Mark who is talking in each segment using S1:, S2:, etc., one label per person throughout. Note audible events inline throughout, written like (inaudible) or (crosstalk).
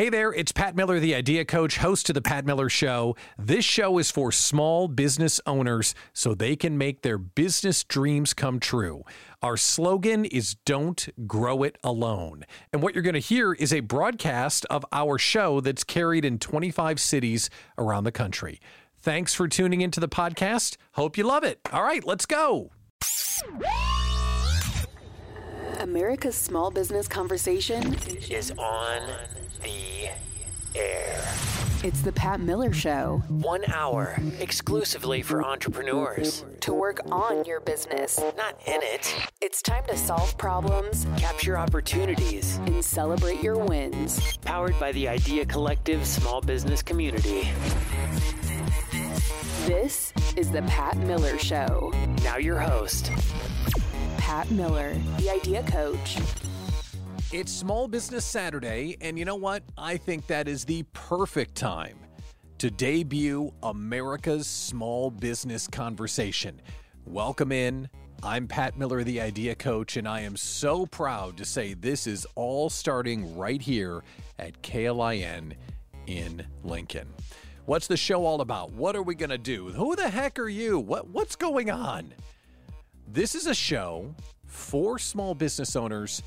S1: Hey there, it's Pat Miller, the Idea Coach, host of The Pat Miller Show. This show is for small business owners so they can make their business dreams come true. Our slogan is Don't Grow It Alone. And what you're going to hear is a broadcast of our show that's carried in 25 cities around the country. Thanks for tuning into the podcast. Hope you love it. All right, let's go.
S2: America's small business conversation
S3: is on the air.
S2: It's the Pat Miller Show.
S3: One hour exclusively for entrepreneurs.
S2: To work on your business,
S3: not in it.
S2: It's time to solve problems,
S3: capture opportunities,
S2: and celebrate your wins.
S3: Powered by the Idea Collective small business community.
S2: This is the Pat Miller Show.
S3: Now, your host,
S2: Pat Miller, the Idea Coach.
S1: It's Small Business Saturday, and you know what? I think that is the perfect time to debut America's Small Business Conversation. Welcome in. I'm Pat Miller, the Idea Coach, and I am so proud to say this is all starting right here at KLIN in Lincoln. What's the show all about? What are we going to do? Who the heck are you? What what's going on? This is a show for small business owners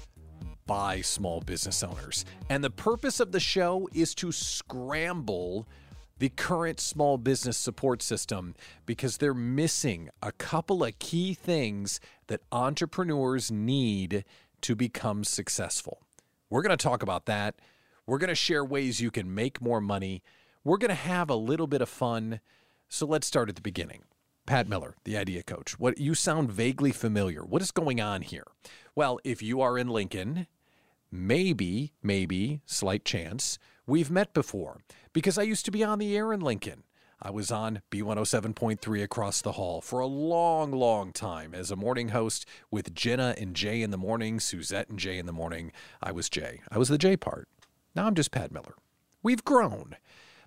S1: by small business owners. And the purpose of the show is to scramble the current small business support system because they're missing a couple of key things that entrepreneurs need to become successful. We're going to talk about that. We're going to share ways you can make more money. We're going to have a little bit of fun. So let's start at the beginning. Pat Miller, the idea coach. What you sound vaguely familiar. What is going on here? Well, if you are in Lincoln, maybe, maybe, slight chance, we've met before because I used to be on the air in Lincoln. I was on B107.3 across the hall for a long, long time as a morning host with Jenna and Jay in the morning, Suzette and Jay in the morning. I was Jay. I was the Jay part. Now I'm just Pat Miller. We've grown.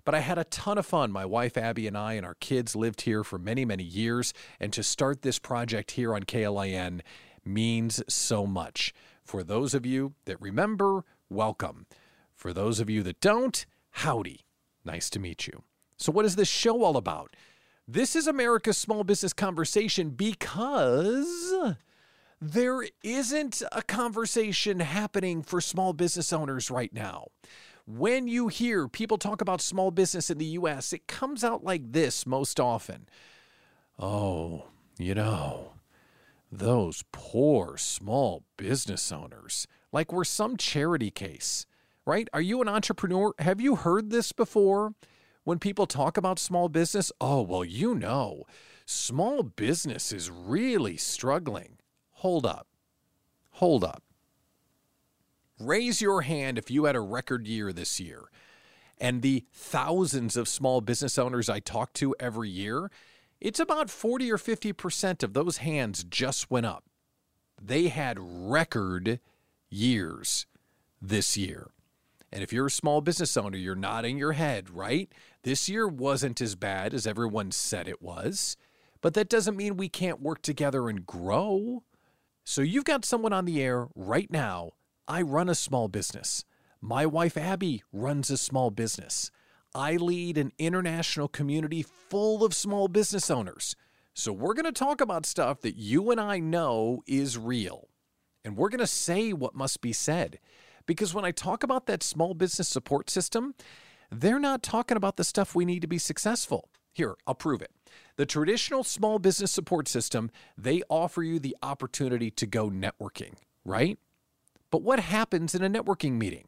S1: But I had a ton of fun. My wife Abby and I and our kids lived here for many, many years. And to start this project here on KLIN means so much. For those of you that remember, welcome. For those of you that don't, howdy. Nice to meet you. So, what is this show all about? This is America's Small Business Conversation because there isn't a conversation happening for small business owners right now. When you hear people talk about small business in the US, it comes out like this most often. Oh, you know, those poor small business owners, like we're some charity case, right? Are you an entrepreneur? Have you heard this before? When people talk about small business, oh, well, you know, small business is really struggling. Hold up. Hold up. Raise your hand if you had a record year this year. And the thousands of small business owners I talk to every year, it's about 40 or 50% of those hands just went up. They had record years this year. And if you're a small business owner, you're nodding your head, right? This year wasn't as bad as everyone said it was, but that doesn't mean we can't work together and grow. So you've got someone on the air right now I run a small business. My wife Abby runs a small business. I lead an international community full of small business owners. So we're going to talk about stuff that you and I know is real. And we're going to say what must be said. Because when I talk about that small business support system, they're not talking about the stuff we need to be successful. Here, I'll prove it. The traditional small business support system, they offer you the opportunity to go networking, right? But what happens in a networking meeting?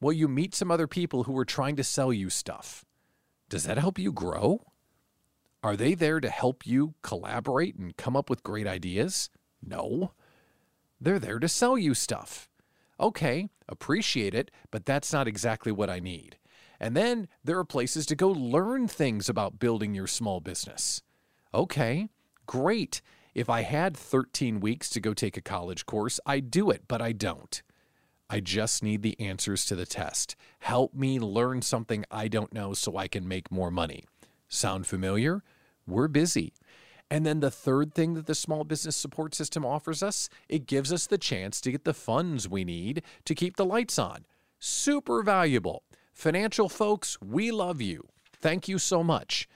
S1: Well, you meet some other people who are trying to sell you stuff. Does that help you grow? Are they there to help you collaborate and come up with great ideas? No. They're there to sell you stuff. Okay, appreciate it, but that's not exactly what I need. And then there are places to go learn things about building your small business. Okay, great. If I had 13 weeks to go take a college course, I'd do it, but I don't. I just need the answers to the test. Help me learn something I don't know so I can make more money. Sound familiar? We're busy. And then the third thing that the small business support system offers us, it gives us the chance to get the funds we need to keep the lights on. Super valuable. Financial folks, we love you. Thank you so much.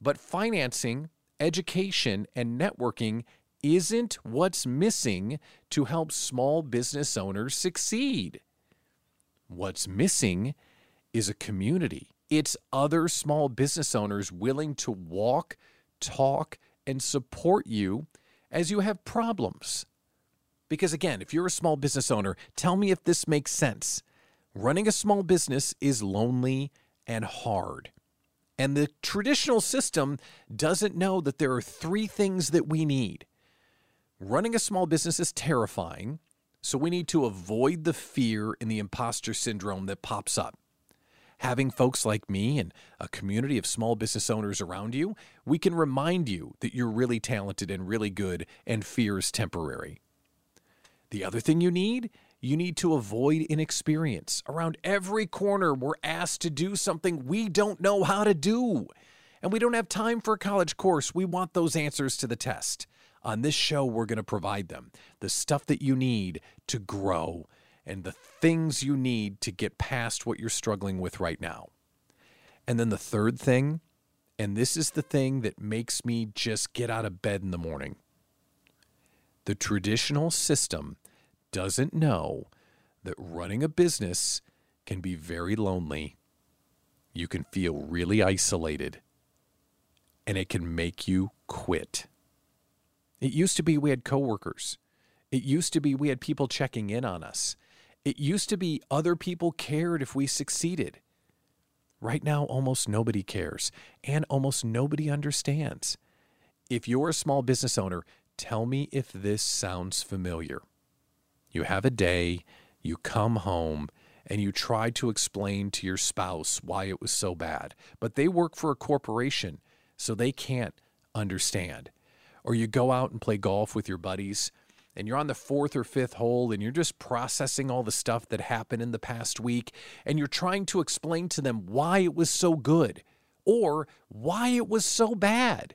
S1: But financing, education, and networking isn't what's missing to help small business owners succeed. What's missing is a community. It's other small business owners willing to walk, talk, and support you as you have problems. Because again, if you're a small business owner, tell me if this makes sense. Running a small business is lonely and hard. And the traditional system doesn't know that there are three things that we need. Running a small business is terrifying, so we need to avoid the fear and the imposter syndrome that pops up. Having folks like me and a community of small business owners around you, we can remind you that you're really talented and really good, and fear is temporary. The other thing you need, you need to avoid inexperience. Around every corner, we're asked to do something we don't know how to do. And we don't have time for a college course. We want those answers to the test. On this show, we're going to provide them the stuff that you need to grow and the things you need to get past what you're struggling with right now. And then the third thing, and this is the thing that makes me just get out of bed in the morning the traditional system doesn't know that running a business can be very lonely. You can feel really isolated, and it can make you quit. It used to be we had coworkers. It used to be we had people checking in on us. It used to be other people cared if we succeeded. Right now, almost nobody cares, and almost nobody understands. If you're a small business owner, Tell me if this sounds familiar. You have a day, you come home, and you try to explain to your spouse why it was so bad, but they work for a corporation, so they can't understand. Or you go out and play golf with your buddies, and you're on the fourth or fifth hole, and you're just processing all the stuff that happened in the past week, and you're trying to explain to them why it was so good or why it was so bad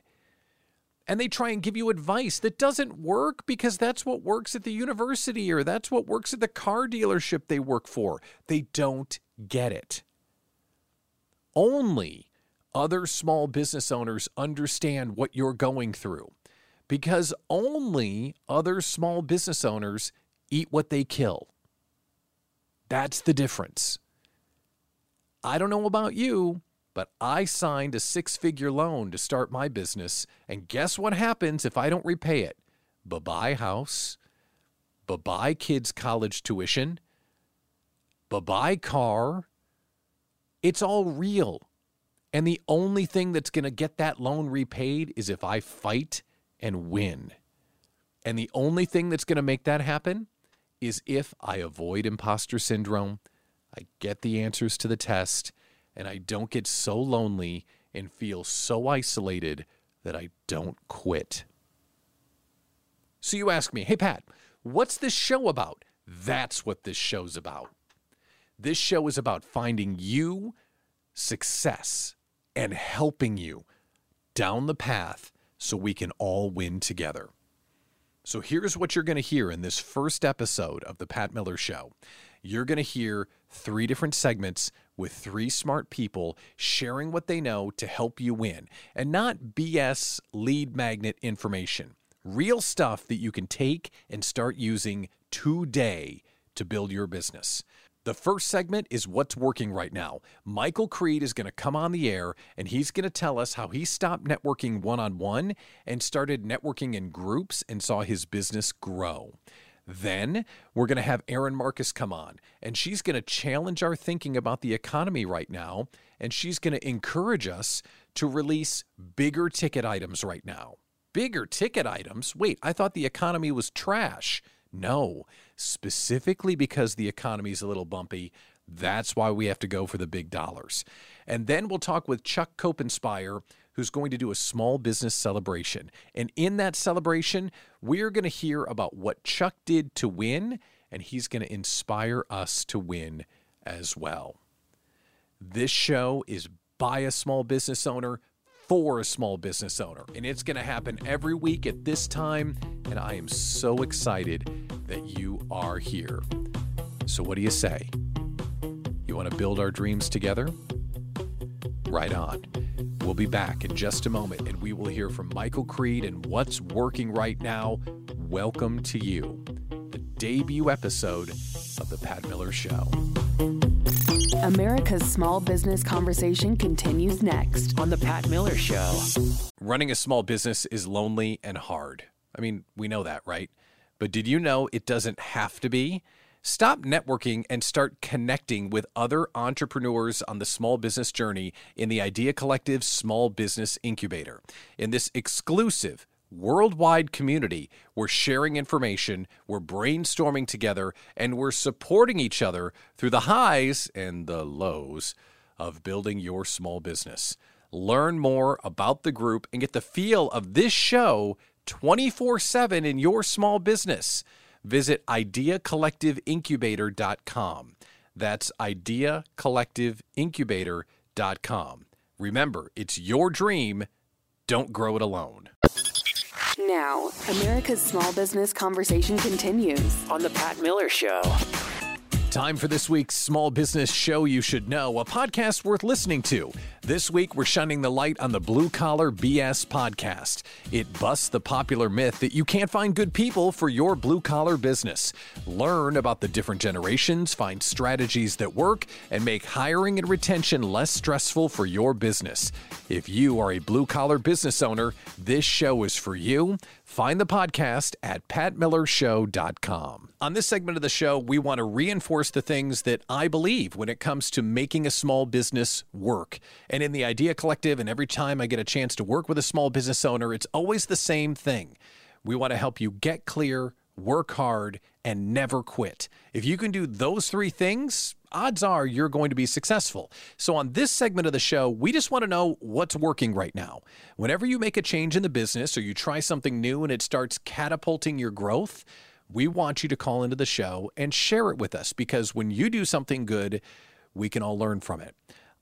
S1: and they try and give you advice that doesn't work because that's what works at the university or that's what works at the car dealership they work for. They don't get it. Only other small business owners understand what you're going through because only other small business owners eat what they kill. That's the difference. I don't know about you, but I signed a six figure loan to start my business. And guess what happens if I don't repay it? Bye bye house, bye bye kids' college tuition, bye bye car. It's all real. And the only thing that's going to get that loan repaid is if I fight and win. And the only thing that's going to make that happen is if I avoid imposter syndrome, I get the answers to the test, and I don't get so lonely and feel so isolated that I don't quit. So you ask me, hey, Pat, what's this show about? That's what this show's about. This show is about finding you success and helping you down the path so we can all win together. So here's what you're going to hear in this first episode of The Pat Miller Show. You're going to hear three different segments with three smart people sharing what they know to help you win and not BS lead magnet information. Real stuff that you can take and start using today to build your business. The first segment is what's working right now. Michael Creed is going to come on the air and he's going to tell us how he stopped networking one on one and started networking in groups and saw his business grow. Then we're going to have Erin Marcus come on, and she's going to challenge our thinking about the economy right now, and she's going to encourage us to release bigger ticket items right now. Bigger ticket items? Wait, I thought the economy was trash. No, specifically because the economy is a little bumpy. That's why we have to go for the big dollars. And then we'll talk with Chuck Copenspire, who's going to do a small business celebration. And in that celebration, we're going to hear about what Chuck did to win, and he's going to inspire us to win as well. This show is by a small business owner for a small business owner, and it's going to happen every week at this time. And I am so excited that you are here. So, what do you say? You want to build our dreams together? Right on. We'll be back in just a moment and we will hear from Michael Creed and what's working right now. Welcome to you, the debut episode of The Pat Miller Show.
S2: America's small business conversation continues next.
S3: On The Pat Miller Show.
S1: Running a small business is lonely and hard. I mean, we know that, right? But did you know it doesn't have to be? Stop networking and start connecting with other entrepreneurs on the small business journey in the Idea Collective Small Business Incubator. In this exclusive, worldwide community, we're sharing information, we're brainstorming together, and we're supporting each other through the highs and the lows of building your small business. Learn more about the group and get the feel of this show 24 7 in your small business visit ideacollectiveincubator.com. That's ideacollectiveincubator.com. Remember, it's your dream. Don't grow it alone.
S2: Now, America's small business conversation continues.
S3: On The Pat Miller Show.
S1: Time for this week's Small Business Show You Should Know, a podcast worth listening to. This week, we're shining the light on the Blue Collar BS podcast. It busts the popular myth that you can't find good people for your blue collar business. Learn about the different generations, find strategies that work, and make hiring and retention less stressful for your business. If you are a blue collar business owner, this show is for you. Find the podcast at patmillershow.com. On this segment of the show, we want to reinforce the things that I believe when it comes to making a small business work. And in the Idea Collective, and every time I get a chance to work with a small business owner, it's always the same thing. We want to help you get clear, work hard, and never quit. If you can do those three things, odds are you're going to be successful. So, on this segment of the show, we just want to know what's working right now. Whenever you make a change in the business or you try something new and it starts catapulting your growth, we want you to call into the show and share it with us because when you do something good, we can all learn from it.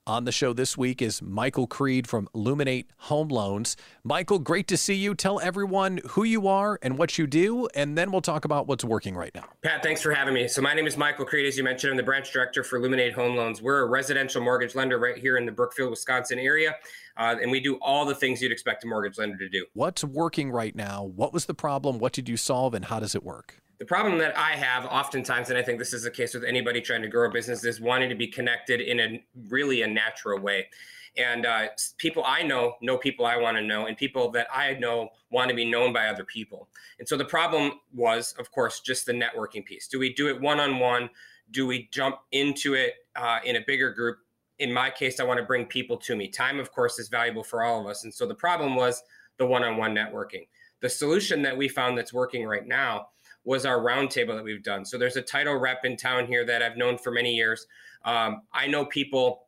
S1: On the show this week is Michael Creed from Luminate Home Loans. Michael, great to see you. Tell everyone who you are and what you do, and then we'll talk about what's working right now.
S4: Pat, thanks for having me. So, my name is Michael Creed. As you mentioned, I'm the branch director for Luminate Home Loans. We're a residential mortgage lender right here in the Brookfield, Wisconsin area, uh, and we do all the things you'd expect a mortgage lender to do.
S1: What's working right now? What was the problem? What did you solve, and how does it work?
S4: The problem that I have oftentimes, and I think this is the case with anybody trying to grow a business, is wanting to be connected in a really a natural way. And uh, people I know know people I want to know, and people that I know want to be known by other people. And so the problem was, of course, just the networking piece. Do we do it one on one? Do we jump into it uh, in a bigger group? In my case, I want to bring people to me. Time, of course, is valuable for all of us. And so the problem was the one on one networking. The solution that we found that's working right now was our roundtable that we've done. So there's a title rep in town here that I've known for many years. Um, I know people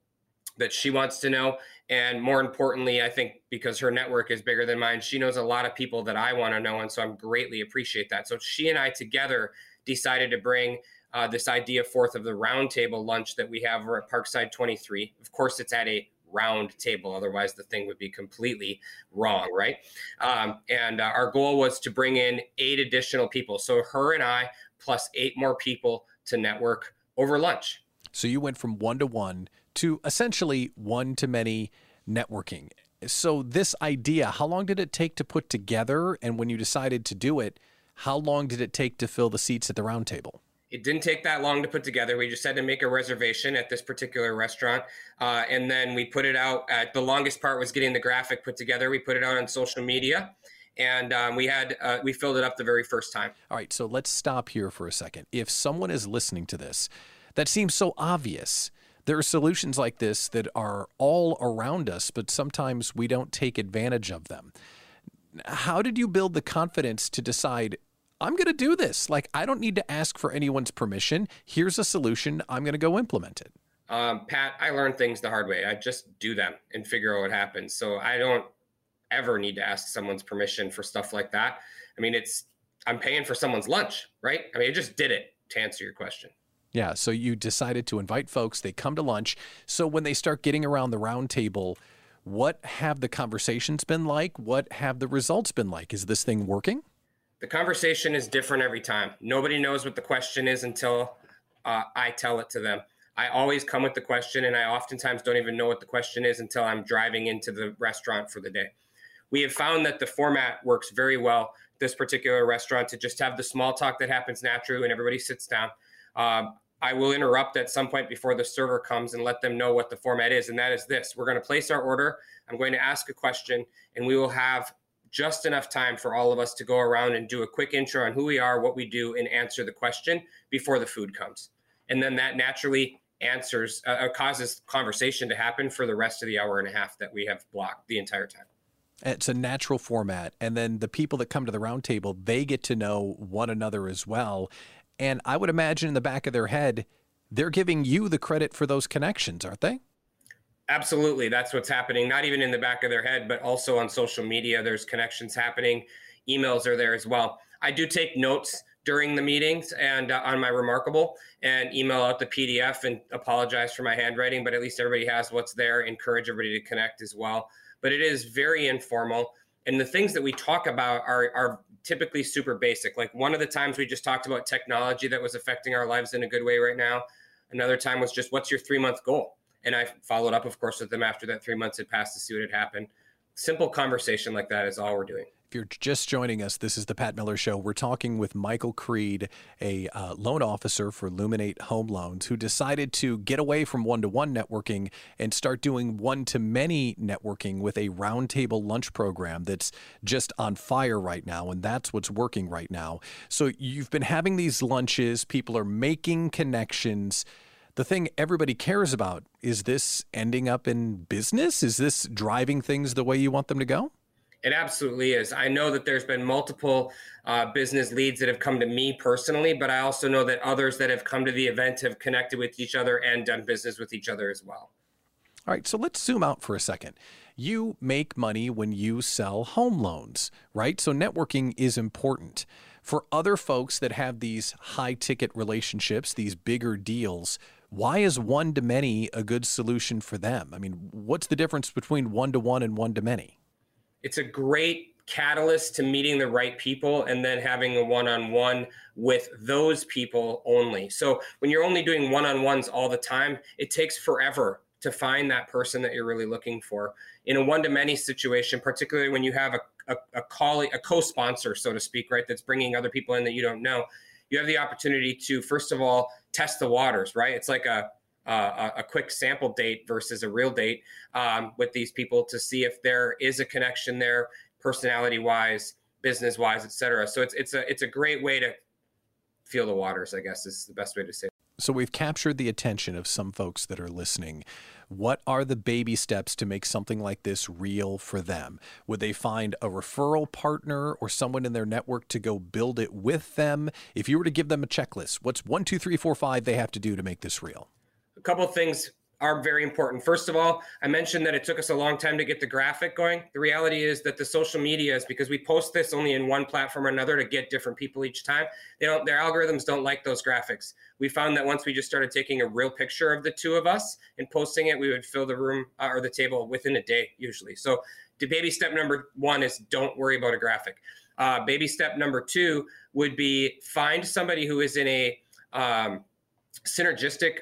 S4: that she wants to know. And more importantly, I think because her network is bigger than mine, she knows a lot of people that I want to know. And so I'm greatly appreciate that. So she and I together decided to bring uh, this idea forth of the roundtable lunch that we have at Parkside 23. Of course, it's at a round table. Otherwise, the thing would be completely wrong, right? Um, and uh, our goal was to bring in eight additional people. So her and I, plus eight more people to network over lunch.
S1: So you went from one to one to essentially one to many networking. So, this idea, how long did it take to put together? And when you decided to do it, how long did it take to fill the seats at the round table?
S4: It didn't take that long to put together. We just had to make a reservation at this particular restaurant. Uh, and then we put it out. At, the longest part was getting the graphic put together. We put it out on social media. And um, we had uh, we filled it up the very first time.
S1: All right, so let's stop here for a second. If someone is listening to this, that seems so obvious. There are solutions like this that are all around us, but sometimes we don't take advantage of them. How did you build the confidence to decide I'm going to do this. Like, I don't need to ask for anyone's permission. Here's a solution. I'm going to go implement it.
S4: Um, Pat, I learned things the hard way. I just do them and figure out what happens. So I don't ever need to ask someone's permission for stuff like that. I mean, it's, I'm paying for someone's lunch, right? I mean, I just did it to answer your question.
S1: Yeah. So you decided to invite folks, they come to lunch. So when they start getting around the round table, what have the conversations been like? What have the results been like? Is this thing working?
S4: The conversation is different every time. Nobody knows what the question is until uh, I tell it to them. I always come with the question, and I oftentimes don't even know what the question is until I'm driving into the restaurant for the day. We have found that the format works very well, this particular restaurant, to just have the small talk that happens naturally when everybody sits down. Uh, I will interrupt at some point before the server comes and let them know what the format is. And that is this we're going to place our order. I'm going to ask a question, and we will have just enough time for all of us to go around and do a quick intro on who we are, what we do, and answer the question before the food comes. And then that naturally answers, uh, uh, causes conversation to happen for the rest of the hour and a half that we have blocked the entire time.
S1: It's a natural format. And then the people that come to the roundtable, they get to know one another as well. And I would imagine in the back of their head, they're giving you the credit for those connections, aren't they?
S4: Absolutely. That's what's happening, not even in the back of their head, but also on social media. There's connections happening. Emails are there as well. I do take notes during the meetings and uh, on my Remarkable and email out the PDF and apologize for my handwriting, but at least everybody has what's there. Encourage everybody to connect as well. But it is very informal. And the things that we talk about are, are typically super basic. Like one of the times we just talked about technology that was affecting our lives in a good way right now. Another time was just what's your three month goal? And I followed up, of course, with them after that three months had passed to see what had happened. Simple conversation like that is all we're doing.
S1: If you're just joining us, this is the Pat Miller Show. We're talking with Michael Creed, a uh, loan officer for Luminate Home Loans, who decided to get away from one to one networking and start doing one to many networking with a roundtable lunch program that's just on fire right now. And that's what's working right now. So you've been having these lunches, people are making connections the thing everybody cares about is this ending up in business? Is this driving things the way you want them to go?
S4: It absolutely is. I know that there's been multiple uh, business leads that have come to me personally, but I also know that others that have come to the event have connected with each other and done business with each other as well.
S1: All right, so let's zoom out for a second. You make money when you sell home loans, right? So networking is important. For other folks that have these high ticket relationships, these bigger deals, why is one to many a good solution for them? I mean, what's the difference between one to one and one to many?
S4: it's a great catalyst to meeting the right people and then having a one-on-one with those people only. So when you're only doing one-on-ones all the time, it takes forever to find that person that you're really looking for. In a one-to-many situation, particularly when you have a, a, a a co-sponsor, so to speak, right, that's bringing other people in that you don't know, you have the opportunity to, first of all, test the waters, right? It's like a uh, a quick sample date versus a real date um, with these people to see if there is a connection there, personality wise, business wise, et cetera. So it's it's a it's a great way to feel the waters. I guess is the best way to say.
S1: So we've captured the attention of some folks that are listening. What are the baby steps to make something like this real for them? Would they find a referral partner or someone in their network to go build it with them? If you were to give them a checklist, what's one, two, three, four, five they have to do to make this real?
S4: A couple things are very important. First of all, I mentioned that it took us a long time to get the graphic going. The reality is that the social media is because we post this only in one platform or another to get different people each time. They don't their algorithms don't like those graphics. We found that once we just started taking a real picture of the two of us and posting it, we would fill the room uh, or the table within a day usually. So the baby step number 1 is don't worry about a graphic. Uh, baby step number 2 would be find somebody who is in a um, synergistic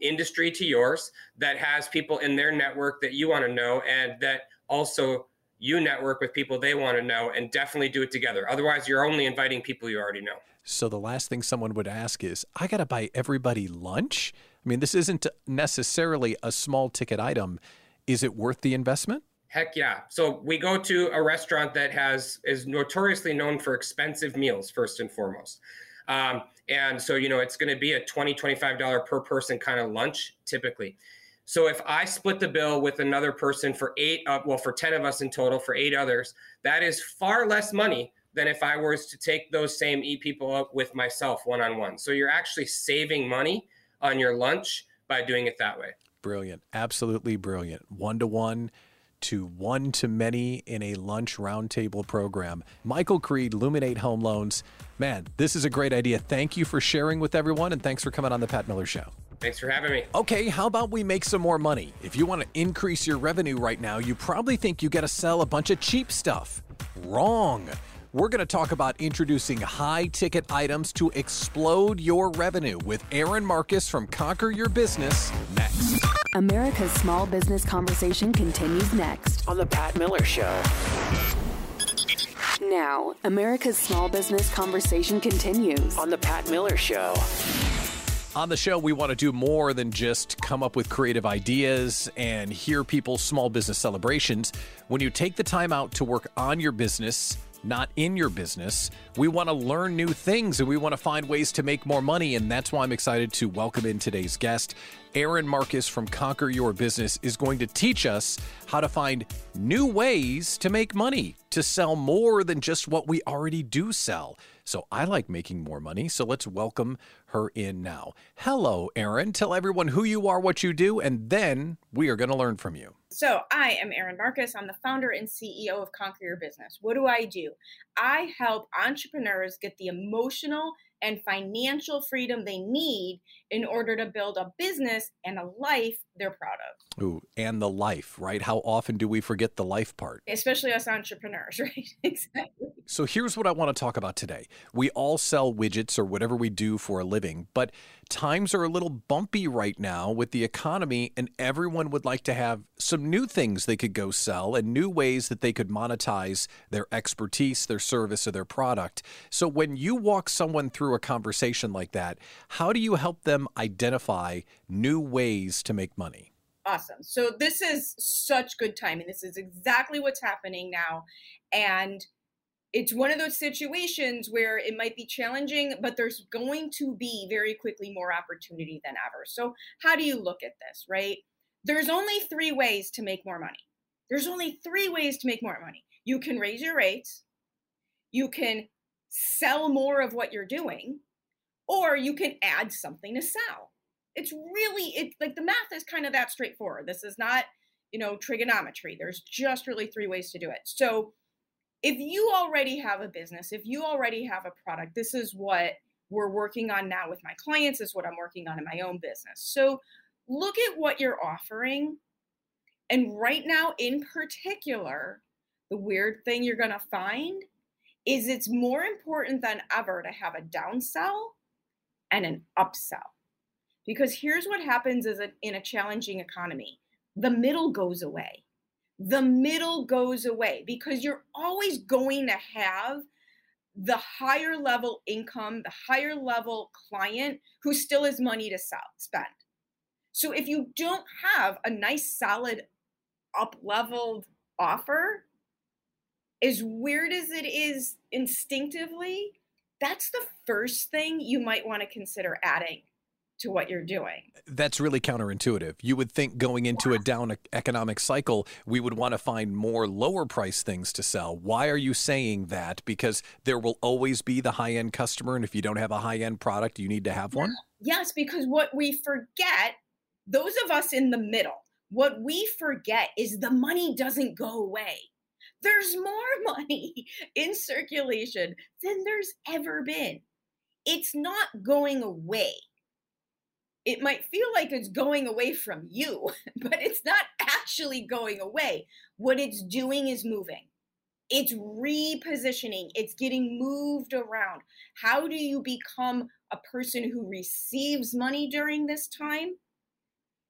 S4: industry to yours that has people in their network that you want to know and that also you network with people they want to know and definitely do it together. Otherwise, you're only inviting people you already know.
S1: So the last thing someone would ask is, I got to buy everybody lunch? I mean, this isn't necessarily a small ticket item. Is it worth the investment?
S4: Heck yeah. So we go to a restaurant that has is notoriously known for expensive meals first and foremost. Um, and so, you know, it's going to be a $20, $25 per person kind of lunch typically. So if I split the bill with another person for eight, uh, well, for 10 of us in total, for eight others, that is far less money than if I was to take those same eight people up with myself one on one. So you're actually saving money on your lunch by doing it that way.
S1: Brilliant. Absolutely brilliant. One to one to one to many in a lunch roundtable program. Michael Creed, Luminate Home Loans. Man, this is a great idea. Thank you for sharing with everyone, and thanks for coming on the Pat Miller Show.
S4: Thanks for having me.
S1: Okay, how about we make some more money? If you want to increase your revenue right now, you probably think you got to sell a bunch of cheap stuff. Wrong. We're going to talk about introducing high ticket items to explode your revenue with Erin Marcus from Conquer Your Business next.
S2: America's small business conversation continues next.
S3: On The Pat Miller Show.
S2: Now, America's small business conversation continues.
S3: On The Pat Miller Show.
S1: On the show, we want to do more than just come up with creative ideas and hear people's small business celebrations. When you take the time out to work on your business, not in your business. We want to learn new things and we want to find ways to make more money. And that's why I'm excited to welcome in today's guest. Erin Marcus from Conquer Your Business is going to teach us how to find new ways to make money, to sell more than just what we already do sell. So I like making more money. So let's welcome her in now. Hello, Erin. Tell everyone who you are, what you do, and then we are going to learn from you.
S5: So, I am Erin Marcus. I'm the founder and CEO of Conquer Your Business. What do I do? I help entrepreneurs get the emotional and financial freedom they need in order to build a business and a life they're proud of.
S1: Ooh, and the life, right? How often do we forget the life part?
S5: Especially us entrepreneurs, (laughs) right? exactly.
S1: So here's what I want to talk about today. We all sell widgets or whatever we do for a living, but times are a little bumpy right now with the economy, and everyone would like to have some new things they could go sell and new ways that they could monetize their expertise, their service, or their product. So when you walk someone through a conversation like that, how do you help them identify new ways to make money?
S5: Awesome. So this is such good timing. This is exactly what's happening now. And it's one of those situations where it might be challenging, but there's going to be very quickly more opportunity than ever. So, how do you look at this, right? There's only three ways to make more money. There's only three ways to make more money. You can raise your rates, you can sell more of what you're doing, or you can add something to sell. It's really it like the math is kind of that straightforward. This is not, you know, trigonometry. There's just really three ways to do it. So, if you already have a business, if you already have a product, this is what we're working on now with my clients, this is what I'm working on in my own business. So look at what you're offering. And right now, in particular, the weird thing you're going to find is it's more important than ever to have a downsell and an upsell. Because here's what happens is in a challenging economy the middle goes away the middle goes away because you're always going to have the higher level income, the higher level client who still has money to sell, spend. So if you don't have a nice, solid, up leveled offer, as weird as it is instinctively, that's the first thing you might want to consider adding to what you're doing.
S1: That's really counterintuitive. You would think going into yeah. a down economic cycle, we would want to find more lower price things to sell. Why are you saying that? Because there will always be the high end customer. And if you don't have a high end product, you need to have one?
S5: Yes, because what we forget, those of us in the middle, what we forget is the money doesn't go away. There's more (laughs) money in circulation than there's ever been. It's not going away it might feel like it's going away from you, (laughs) but it's not actually going away. What it's doing is moving. It's repositioning, it's getting moved around. How do you become a person who receives money during this time?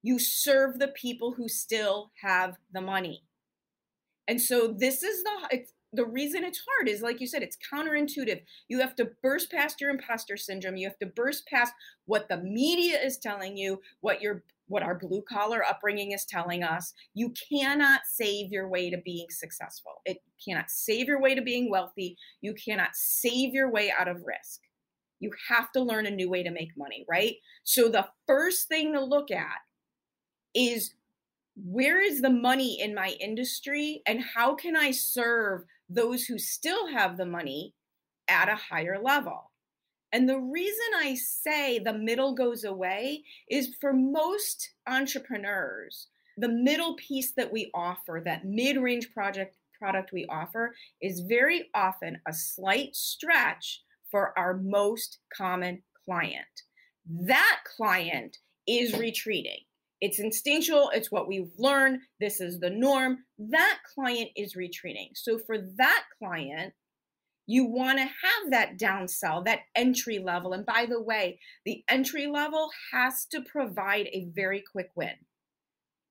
S5: You serve the people who still have the money. And so this is the the reason it's hard is like you said it's counterintuitive. You have to burst past your imposter syndrome. You have to burst past what the media is telling you what your what our blue collar upbringing is telling us. You cannot save your way to being successful. It cannot save your way to being wealthy. You cannot save your way out of risk. You have to learn a new way to make money right? So the first thing to look at is where is the money in my industry and how can I serve those who still have the money at a higher level? And the reason I say the middle goes away is for most entrepreneurs, the middle piece that we offer, that mid-range project product we offer is very often a slight stretch for our most common client. That client is retreating. It's instinctual, it's what we've learned, this is the norm. That client is retreating. So for that client, You want to have that downsell, that entry level. And by the way, the entry level has to provide a very quick win.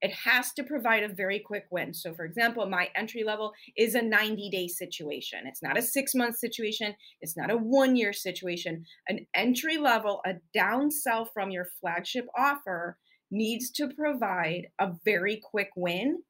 S5: It has to provide a very quick win. So, for example, my entry level is a 90 day situation. It's not a six month situation. It's not a one year situation. An entry level, a downsell from your flagship offer needs to provide a very quick win.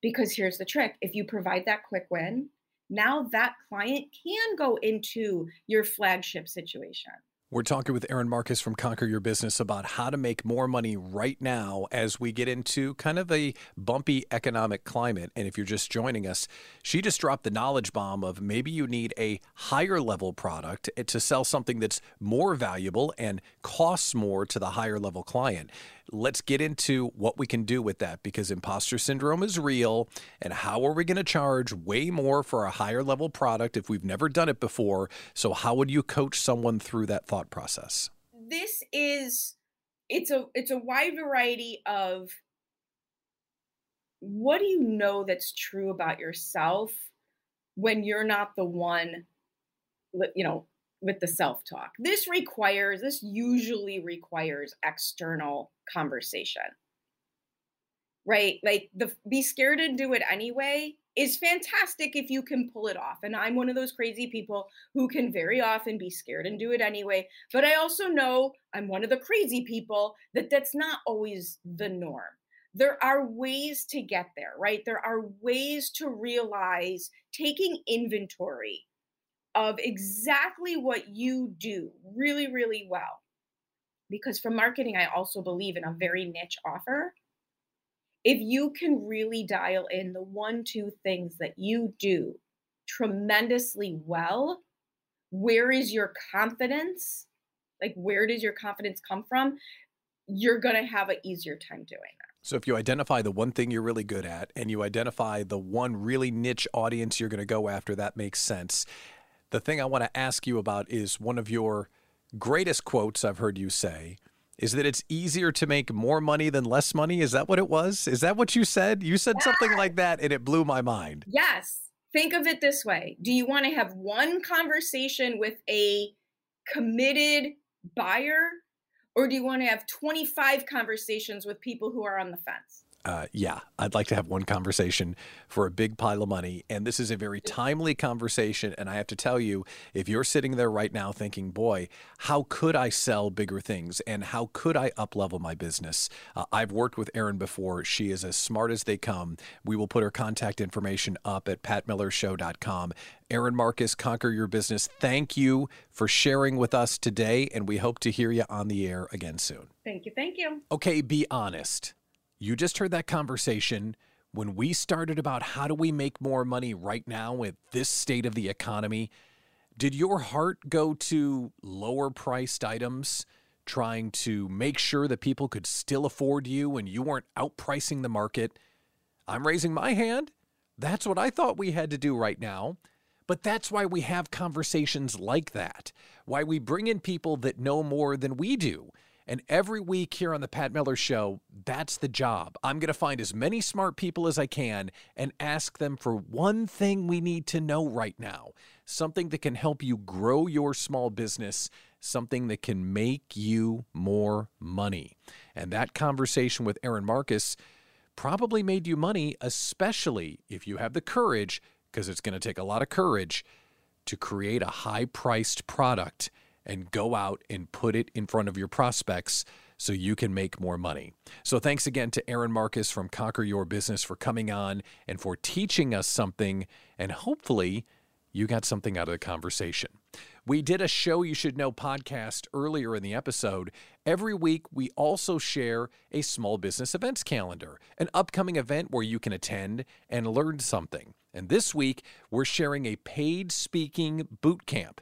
S5: Because here's the trick if you provide that quick win, now that client can go into your flagship situation.
S1: We're talking with Erin Marcus from Conquer Your Business about how to make more money right now as we get into kind of a bumpy economic climate. And if you're just joining us, she just dropped the knowledge bomb of maybe you need a higher level product eh, to sell something that's more valuable and costs more to the higher level client let's get into what we can do with that because imposter syndrome is real. And how are we going to charge way more for a higher level product if we've never done it before? So, how would you coach someone through that thought process?
S5: This is it's a it's a wide variety of what do you know that's true about yourself when you're not the one you know with the self talk. This requires, this usually requires external conversation, right? Like the be scared and do it anyway is fantastic if you can pull it off. And I'm one of those crazy people who can very often be scared and do it anyway. But I also know I'm one of the crazy people that that's not always the norm. There are ways to get there, right? There are ways to realize taking inventory of exactly what you do really, really well. Because for marketing, I also believe in a very niche offer. If you can really dial in the one, two things that you do tremendously well, where is your confidence? Like, where does your confidence come from? You're going to have an easier time doing that.
S1: So if you identify the one thing you're really good at and you identify the one really niche audience you're going to go after, that makes sense. The thing I want to ask you about is one of your greatest quotes I've heard you say is that it's easier to make more money than less money. Is that what it was? Is that what you said? You said something like that and it blew my mind.
S5: Yes. Think of it this way Do you want to have one conversation with a committed buyer, or do you want to have 25 conversations with people who are on the fence?
S1: Uh, yeah, I'd like to have one conversation for a big pile of money. And this is a very timely conversation. And I have to tell you, if you're sitting there right now thinking, boy, how could I sell bigger things and how could I up level my business? Uh, I've worked with Erin before. She is as smart as they come. We will put her contact information up at patmillershow.com. Erin Marcus, Conquer Your Business, thank you for sharing with us today. And we hope to hear you on the air again soon.
S5: Thank you. Thank you.
S1: Okay, be honest. You just heard that conversation when we started about how do we make more money right now with this state of the economy. Did your heart go to lower priced items, trying to make sure that people could still afford you and you weren't outpricing the market? I'm raising my hand. That's what I thought we had to do right now. But that's why we have conversations like that, why we bring in people that know more than we do and every week here on the Pat Miller Show, that's the job. I'm going to find as many smart people as I can and ask them for one thing we need to know right now something that can help you grow your small business, something that can make you more money. And that conversation with Erin Marcus probably made you money, especially if you have the courage, because it's going to take a lot of courage to create a high priced product and go out and put it in front of your prospects so you can make more money. So thanks again to Erin Marcus from Conquer Your Business for coming on and for teaching us something and hopefully you got something out of the conversation. We did a show you should know podcast earlier in the episode. Every week, we also share a small business events calendar, an upcoming event where you can attend and learn something. And this week, we're sharing a paid speaking boot camp.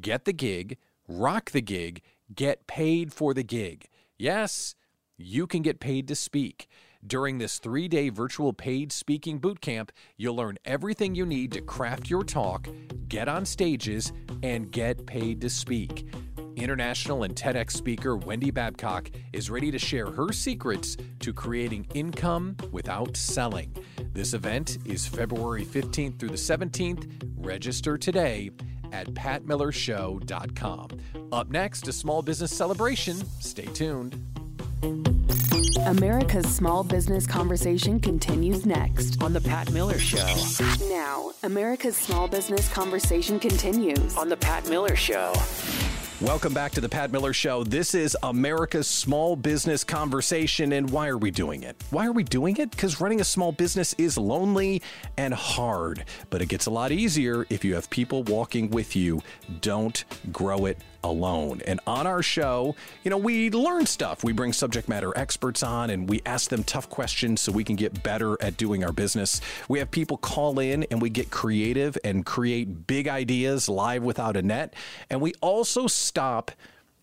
S1: Get the gig rock the gig, get paid for the gig. Yes, you can get paid to speak. During this three day virtual paid speaking bootcamp, you'll learn everything you need to craft your talk, get on stages, and get paid to speak. international and TEDx speaker Wendy Babcock is ready to share her secrets to creating income without selling. This event is February 15th through the 17th. Register today at patmillershow.com. Up next, a small business celebration. Stay tuned.
S2: America's small business conversation continues next.
S3: On The Pat Miller Show.
S2: Now, America's small business conversation continues.
S3: On The Pat Miller Show.
S1: Welcome back to the Pat Miller Show. This is America's small business conversation. And why are we doing it? Why are we doing it? Because running a small business is lonely and hard, but it gets a lot easier if you have people walking with you. Don't grow it alone. And on our show, you know, we learn stuff. We bring subject matter experts on and we ask them tough questions so we can get better at doing our business. We have people call in and we get creative and create big ideas live without a net. And we also stop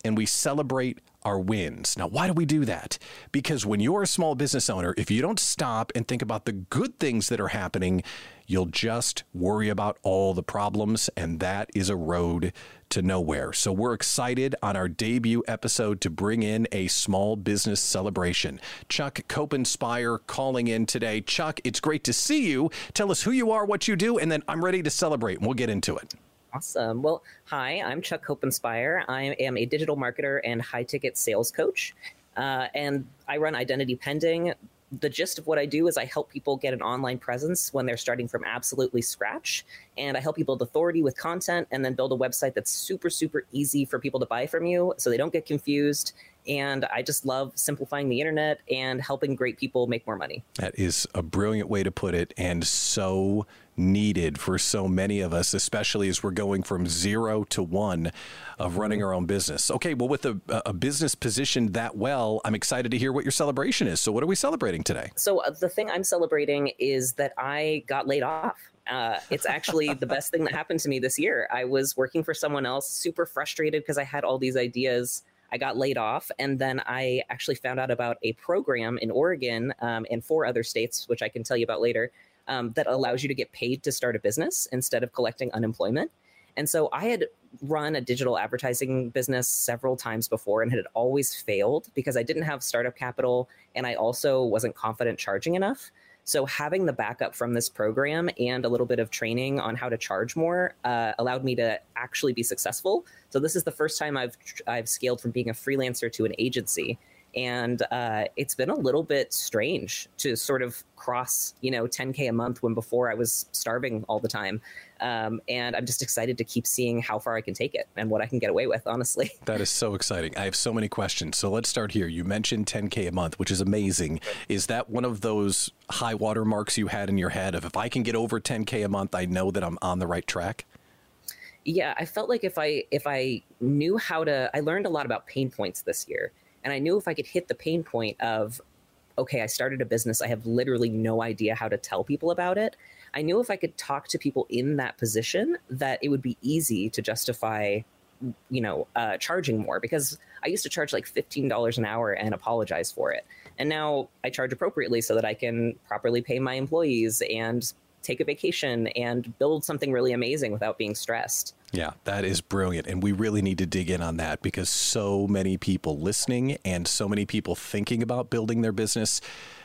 S1: and we celebrate our wins. Now, why do we do that? Because when you're a small business owner, if you don't stop and think about the good things that are happening, you'll just worry about all the problems, and that is a road to nowhere. So, we're excited on our debut episode to bring in a small business celebration. Chuck Copenspire calling in today. Chuck, it's great to see you. Tell us who you are, what you do, and then I'm ready to celebrate, and we'll get into it.
S6: Awesome. Well, hi, I'm Chuck Copenspire. I am a digital marketer and high ticket sales coach. Uh, and I run Identity Pending. The gist of what I do is I help people get an online presence when they're starting from absolutely scratch. And I help you build authority with content and then build a website that's super, super easy for people to buy from you so they don't get confused. And I just love simplifying the internet and helping great people make more money.
S1: That is a brilliant way to put it and so needed for so many of us, especially as we're going from zero to one of running our own business. Okay, well, with a, a business positioned that well, I'm excited to hear what your celebration is. So, what are we celebrating today?
S6: So, uh, the thing I'm celebrating is that I got laid off. Uh, it's actually the best thing that happened to me this year. I was working for someone else, super frustrated because I had all these ideas. I got laid off, and then I actually found out about a program in Oregon um, and four other states, which I can tell you about later, um, that allows you to get paid to start a business instead of collecting unemployment. And so I had run a digital advertising business several times before and had always failed because I didn't have startup capital and I also wasn't confident charging enough. So having the backup from this program and a little bit of training on how to charge more uh, allowed me to actually be successful. So this is the first time I've I've scaled from being a freelancer to an agency, and uh, it's been a little bit strange to sort of cross you know 10k a month when before I was starving all the time. Um, and I'm just excited to keep seeing how far I can take it and what I can get away with, honestly. (laughs)
S1: That is so exciting. I have so many questions. So let's start here. You mentioned 10K a month, which is amazing. Is that one of those high water marks you had in your head of if I can get over 10K a month, I know that I'm on the right track?
S6: Yeah, I felt like if I if I knew how to I learned a lot about pain points this year. And I knew if I could hit the pain point of okay, I started a business, I have literally no idea how to tell people about it. I knew if I could talk to people in that position that it would be easy to justify, you know, uh, charging more because I used to charge like $15 an hour and apologize for it. And now I charge appropriately so that I can properly pay my employees and take a vacation and build something really amazing without being stressed.
S1: Yeah, that is brilliant. And we really need to dig in on that because so many people listening and so many people thinking about building their business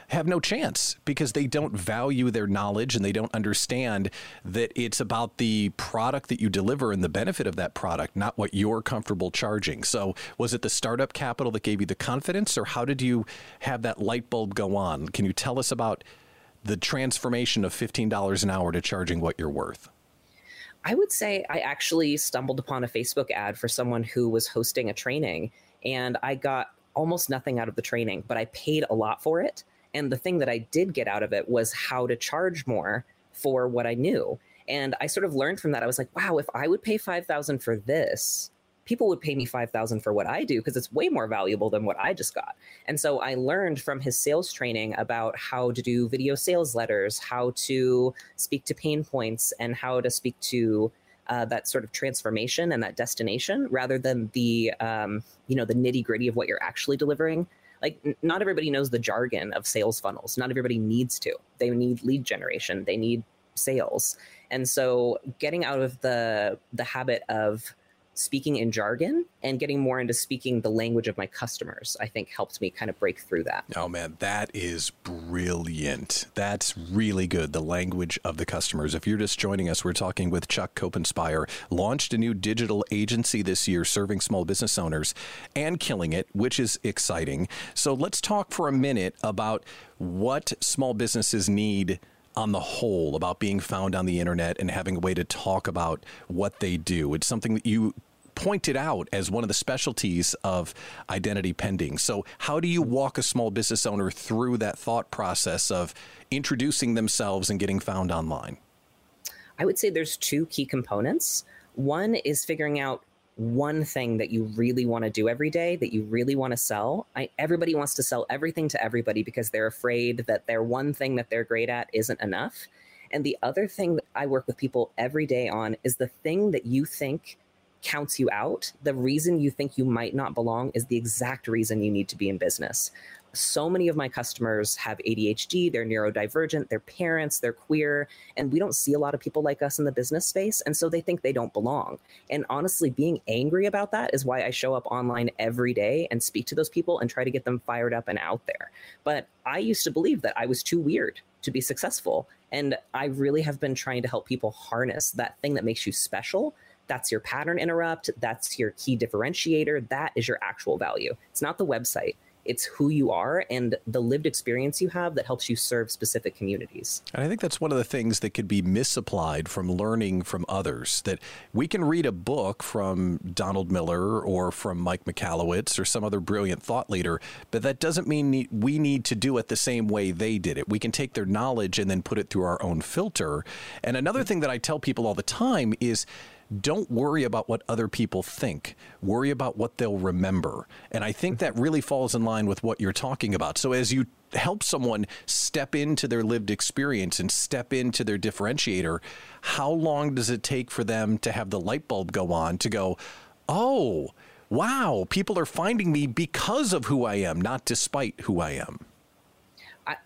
S1: have no chance because they don't value their knowledge and they don't understand that it's about the product that you deliver and the benefit of that product, not what you're comfortable charging. So, was it the startup capital that gave you the confidence, or how did you have that light bulb go on? Can you tell us about the transformation of $15 an hour to charging what you're worth?
S6: I would say I actually stumbled upon a Facebook ad for someone who was hosting a training, and I got almost nothing out of the training, but I paid a lot for it. And the thing that I did get out of it was how to charge more for what I knew. And I sort of learned from that. I was like, wow, if I would pay 5000 for this, people would pay me 5000 for what I do because it's way more valuable than what I just got. And so I learned from his sales training about how to do video sales letters, how to speak to pain points, and how to speak to uh, that sort of transformation and that destination rather than the um, you know the nitty gritty of what you're actually delivering. Like n- not everybody knows the jargon of sales funnels. Not everybody needs to. They need lead generation. They need sales. And so getting out of the the habit of speaking in jargon and getting more into speaking the language of my customers, I think helped me kind of break through that.
S1: Oh man, that is brilliant. That's really good. The language of the customers. If you're just joining us, we're talking with Chuck Kopenspire, launched a new digital agency this year serving small business owners and killing it, which is exciting. So let's talk for a minute about what small businesses need on the whole about being found on the internet and having a way to talk about what they do. It's something that you pointed out as one of the specialties of identity pending. So, how do you walk a small business owner through that thought process of introducing themselves and getting found online?
S6: I would say there's two key components. One is figuring out one thing that you really want to do every day that you really want to sell. I, everybody wants to sell everything to everybody because they're afraid that their one thing that they're great at isn't enough. And the other thing that I work with people every day on is the thing that you think counts you out. The reason you think you might not belong is the exact reason you need to be in business so many of my customers have ADHD, they're neurodivergent, they're parents, they're queer, and we don't see a lot of people like us in the business space. And so they think they don't belong. And honestly, being angry about that is why I show up online every day and speak to those people and try to get them fired up and out there. But I used to believe that I was too weird to be successful. And I really have been trying to help people harness that thing that makes you special that's your pattern interrupt. That's your key differentiator. That is your actual value. It's not the website it's who you are and the lived experience you have that helps you serve specific communities.
S1: And I think that's one of the things that could be misapplied from learning from others. That we can read a book from Donald Miller or from Mike Michalowicz or some other brilliant thought leader, but that doesn't mean we need to do it the same way they did it. We can take their knowledge and then put it through our own filter. And another mm-hmm. thing that I tell people all the time is don't worry about what other people think. Worry about what they'll remember. And I think that really falls in line with what you're talking about. So as you help someone step into their lived experience and step into their differentiator, how long does it take for them to have the light bulb go on to go, oh, wow, people are finding me because of who I am, not despite who I am?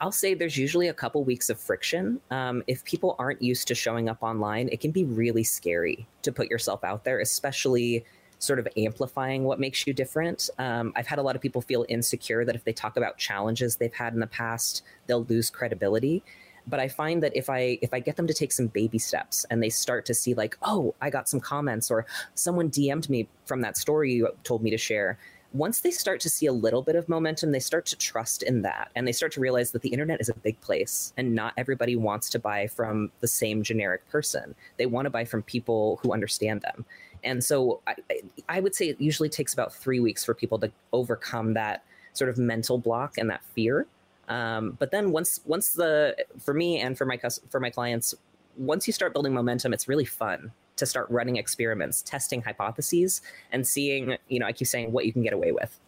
S6: I'll say there's usually a couple weeks of friction. Um, if people aren't used to showing up online, it can be really scary to put yourself out there, especially sort of amplifying what makes you different. Um, I've had a lot of people feel insecure that if they talk about challenges they've had in the past, they'll lose credibility. But I find that if I if I get them to take some baby steps and they start to see like, oh, I got some comments or someone DM'd me from that story you told me to share, once they start to see a little bit of momentum, they start to trust in that and they start to realize that the internet is a big place and not everybody wants to buy from the same generic person. They want to buy from people who understand them. And so I, I would say it usually takes about three weeks for people to overcome that sort of mental block and that fear. Um, but then once once the for me and for my for my clients, once you start building momentum, it's really fun to start running experiments, testing hypotheses, and seeing, you know, I keep saying what you can get away with.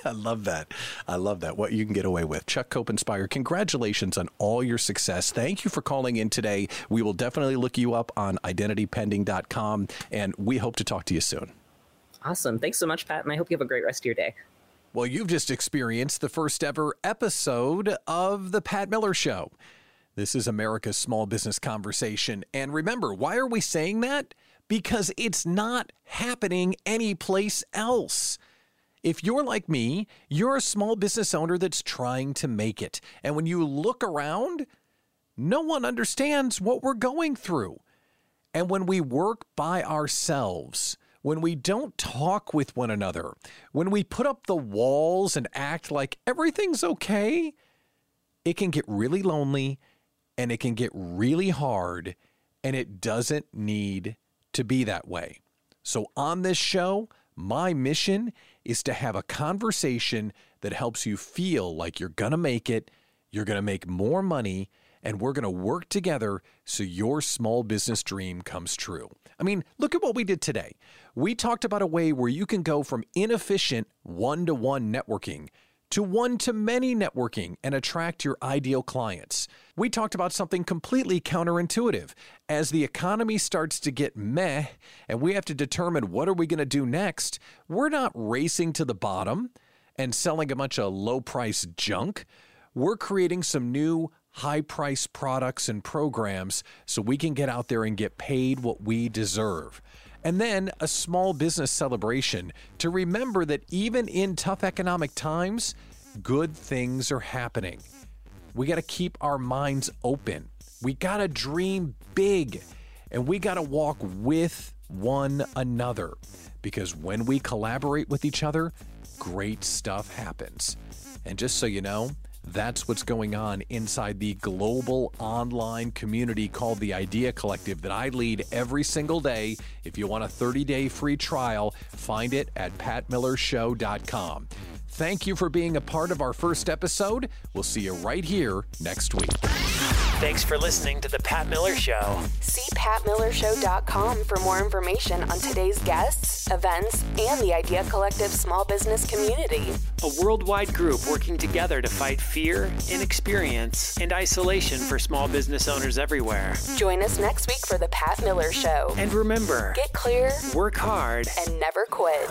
S6: (laughs)
S1: I love that. I love that. What you can get away with. Chuck Kopenspire, congratulations on all your success. Thank you for calling in today. We will definitely look you up on identitypending.com, and we hope to talk to you soon.
S6: Awesome. Thanks so much, Pat, and I hope you have a great rest of your day.
S1: Well, you've just experienced the first ever episode of The Pat Miller Show. This is America's Small Business Conversation. And remember, why are we saying that? Because it's not happening anyplace else. If you're like me, you're a small business owner that's trying to make it. And when you look around, no one understands what we're going through. And when we work by ourselves, when we don't talk with one another, when we put up the walls and act like everything's okay, it can get really lonely and it can get really hard, and it doesn't need to be that way. So, on this show, my mission is to have a conversation that helps you feel like you're going to make it, you're going to make more money, and we're going to work together so your small business dream comes true. I mean, look at what we did today. We talked about a way where you can go from inefficient one to one networking to one to many networking and attract your ideal clients. We talked about something completely counterintuitive. As the economy starts to get meh and we have to determine what are we going to do next, we're not racing to the bottom and selling a bunch of low price junk. We're creating some new high price products and programs so we can get out there and get paid what we deserve. And then a small business celebration to remember that even in tough economic times, good things are happening. We got to keep our minds open. We got to dream big and we got to walk with one another because when we collaborate with each other, great stuff happens. And just so you know, that's what's going on inside the global online community called the Idea Collective that I lead every single day. If you want a 30 day free trial, find it at patmillershow.com. Thank you for being a part of our first episode. We'll see you right here next week.
S3: Thanks for listening to The Pat Miller Show.
S2: See patmillershow.com for more information on today's guests, events, and the Idea Collective small business community.
S3: A worldwide group working together to fight fear, inexperience, and isolation for small business owners everywhere.
S2: Join us next week for The Pat Miller Show.
S3: And remember,
S2: Get clear
S3: work hard.
S2: and never quit.